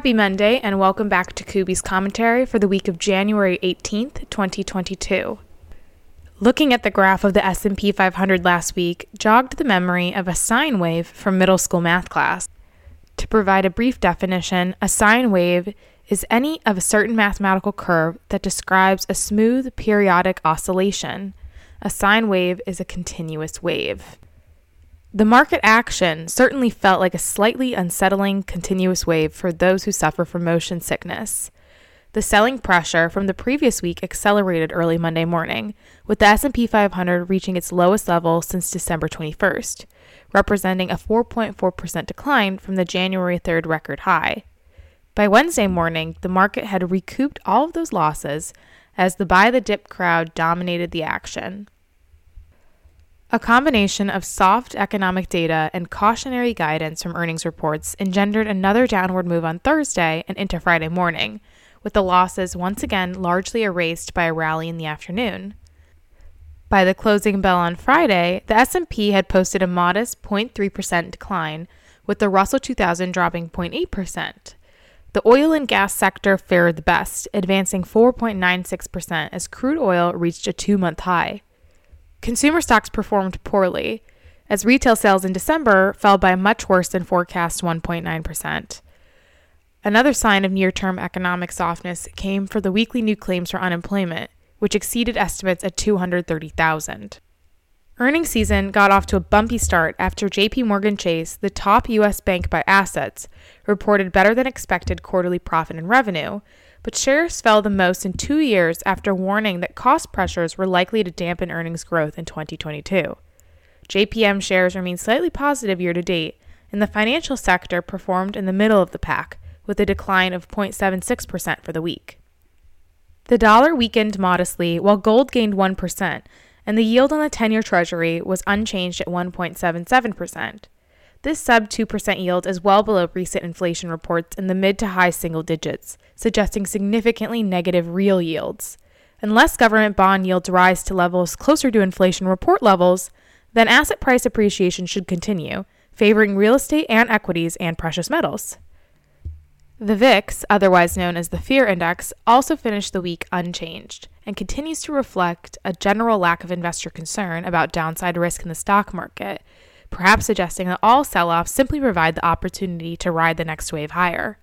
Happy Monday and welcome back to Kuby's commentary for the week of January 18th, 2022. Looking at the graph of the S&P 500 last week jogged the memory of a sine wave from middle school math class. To provide a brief definition, a sine wave is any of a certain mathematical curve that describes a smooth periodic oscillation. A sine wave is a continuous wave. The market action certainly felt like a slightly unsettling continuous wave for those who suffer from motion sickness. The selling pressure from the previous week accelerated early Monday morning, with the S&P 500 reaching its lowest level since December 21st, representing a 4.4% decline from the January 3rd record high. By Wednesday morning, the market had recouped all of those losses as the buy the dip crowd dominated the action. A combination of soft economic data and cautionary guidance from earnings reports engendered another downward move on Thursday and into Friday morning, with the losses once again largely erased by a rally in the afternoon. By the closing bell on Friday, the S&P had posted a modest 0.3% decline, with the Russell 2000 dropping 0.8%. The oil and gas sector fared the best, advancing 4.96% as crude oil reached a 2-month high. Consumer stocks performed poorly, as retail sales in December fell by much worse than forecast 1.9%. Another sign of near term economic softness came for the weekly new claims for unemployment, which exceeded estimates at 230,000. Earnings season got off to a bumpy start after JP Morgan Chase, the top US bank by assets, reported better than expected quarterly profit and revenue, but shares fell the most in two years after warning that cost pressures were likely to dampen earnings growth in 2022. JPM shares remain slightly positive year to date, and the financial sector performed in the middle of the pack, with a decline of 0.76% for the week. The dollar weakened modestly, while gold gained 1%, and the yield on the 10 year Treasury was unchanged at 1.77%. This sub 2% yield is well below recent inflation reports in the mid to high single digits, suggesting significantly negative real yields. Unless government bond yields rise to levels closer to inflation report levels, then asset price appreciation should continue, favoring real estate and equities and precious metals. The VIX, otherwise known as the Fear Index, also finished the week unchanged and continues to reflect a general lack of investor concern about downside risk in the stock market, perhaps suggesting that all sell offs simply provide the opportunity to ride the next wave higher.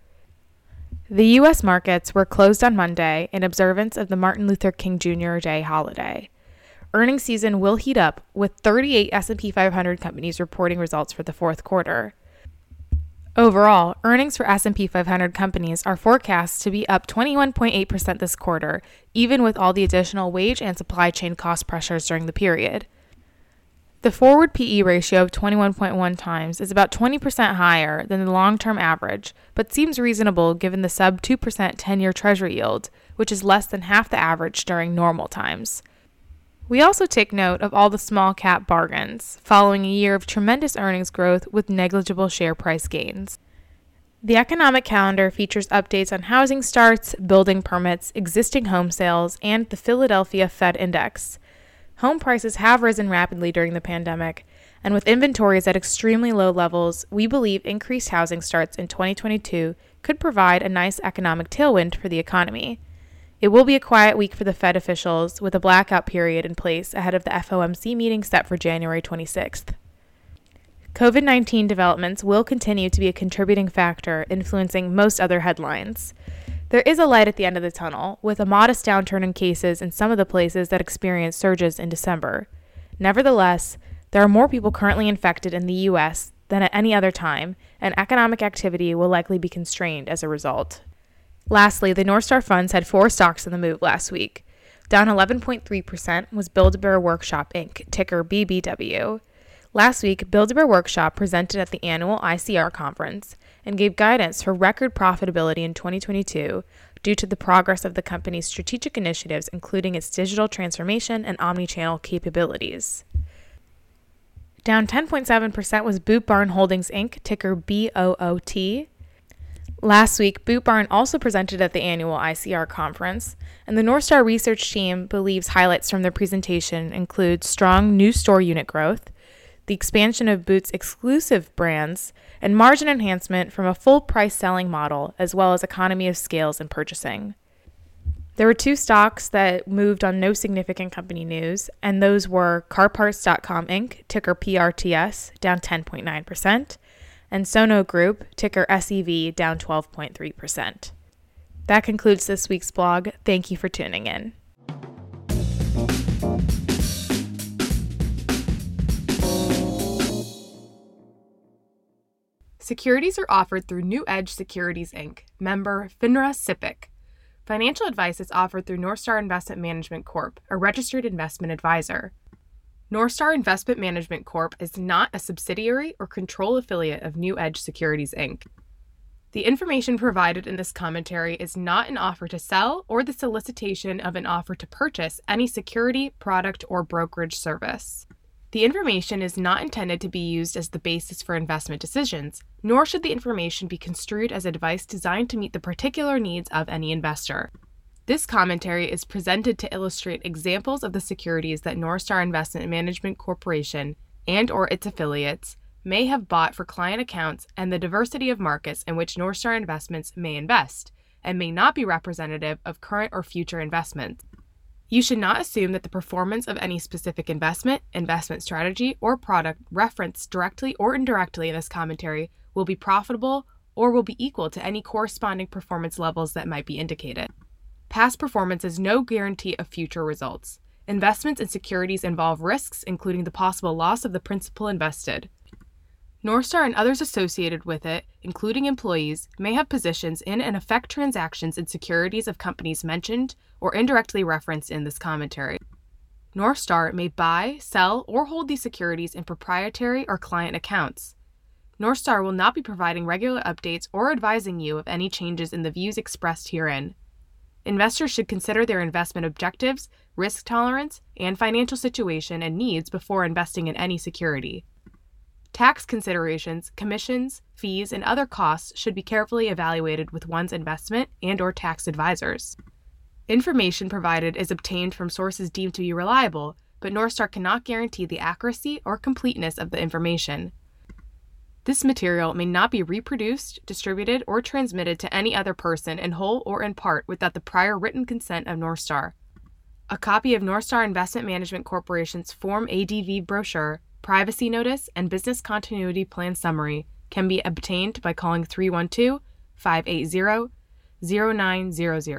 The U.S. markets were closed on Monday in observance of the Martin Luther King Jr. Day holiday. Earnings season will heat up with 38 S&P 500 companies reporting results for the fourth quarter. Overall, earnings for S&P 500 companies are forecast to be up 21.8% this quarter, even with all the additional wage and supply chain cost pressures during the period. The forward PE ratio of 21.1 times is about 20% higher than the long term average, but seems reasonable given the sub 2% 10 year Treasury yield, which is less than half the average during normal times. We also take note of all the small cap bargains, following a year of tremendous earnings growth with negligible share price gains. The economic calendar features updates on housing starts, building permits, existing home sales, and the Philadelphia Fed Index. Home prices have risen rapidly during the pandemic, and with inventories at extremely low levels, we believe increased housing starts in 2022 could provide a nice economic tailwind for the economy. It will be a quiet week for the Fed officials, with a blackout period in place ahead of the FOMC meeting set for January 26th. COVID 19 developments will continue to be a contributing factor influencing most other headlines. There is a light at the end of the tunnel, with a modest downturn in cases in some of the places that experienced surges in December. Nevertheless, there are more people currently infected in the U.S. than at any other time, and economic activity will likely be constrained as a result. Lastly, the Northstar funds had four stocks in the move last week. Down 11.3% was Build a Bear Workshop Inc., ticker BBW. Last week, Build a Bear Workshop presented at the annual ICR conference and gave guidance for record profitability in 2022 due to the progress of the company's strategic initiatives, including its digital transformation and omnichannel capabilities. Down 10.7% was Boot Barn Holdings Inc., ticker BOOT. Last week, Boot Barn also presented at the annual ICR conference, and the Northstar research team believes highlights from their presentation include strong new store unit growth, the expansion of Boots' exclusive brands, and margin enhancement from a full price selling model, as well as economy of scales in purchasing. There were two stocks that moved on no significant company news, and those were CarParts.com Inc., ticker PRTS, down 10.9%, and Sono Group, ticker SEV, down 12.3%. That concludes this week's blog. Thank you for tuning in. Securities are offered through New Edge Securities Inc., member FINRA SIPC. Financial advice is offered through Northstar Investment Management Corp., a registered investment advisor. Northstar Investment Management Corp. is not a subsidiary or control affiliate of New Edge Securities Inc. The information provided in this commentary is not an offer to sell or the solicitation of an offer to purchase any security, product, or brokerage service. The information is not intended to be used as the basis for investment decisions, nor should the information be construed as advice designed to meet the particular needs of any investor. This commentary is presented to illustrate examples of the securities that Northstar Investment Management Corporation and or its affiliates may have bought for client accounts and the diversity of markets in which Northstar Investments may invest and may not be representative of current or future investments. You should not assume that the performance of any specific investment, investment strategy, or product referenced directly or indirectly in this commentary will be profitable or will be equal to any corresponding performance levels that might be indicated. Past performance is no guarantee of future results. Investments in securities involve risks, including the possible loss of the principal invested. Northstar and others associated with it, including employees, may have positions in and affect transactions in securities of companies mentioned or indirectly referenced in this commentary. Northstar may buy, sell, or hold these securities in proprietary or client accounts. Northstar will not be providing regular updates or advising you of any changes in the views expressed herein. Investors should consider their investment objectives, risk tolerance, and financial situation and needs before investing in any security. Tax considerations, commissions, fees, and other costs should be carefully evaluated with one's investment and or tax advisors. Information provided is obtained from sources deemed to be reliable, but Northstar cannot guarantee the accuracy or completeness of the information. This material may not be reproduced, distributed, or transmitted to any other person in whole or in part without the prior written consent of Northstar. A copy of Northstar Investment Management Corporation's Form ADV brochure, privacy notice, and business continuity plan summary can be obtained by calling 312 580 0900.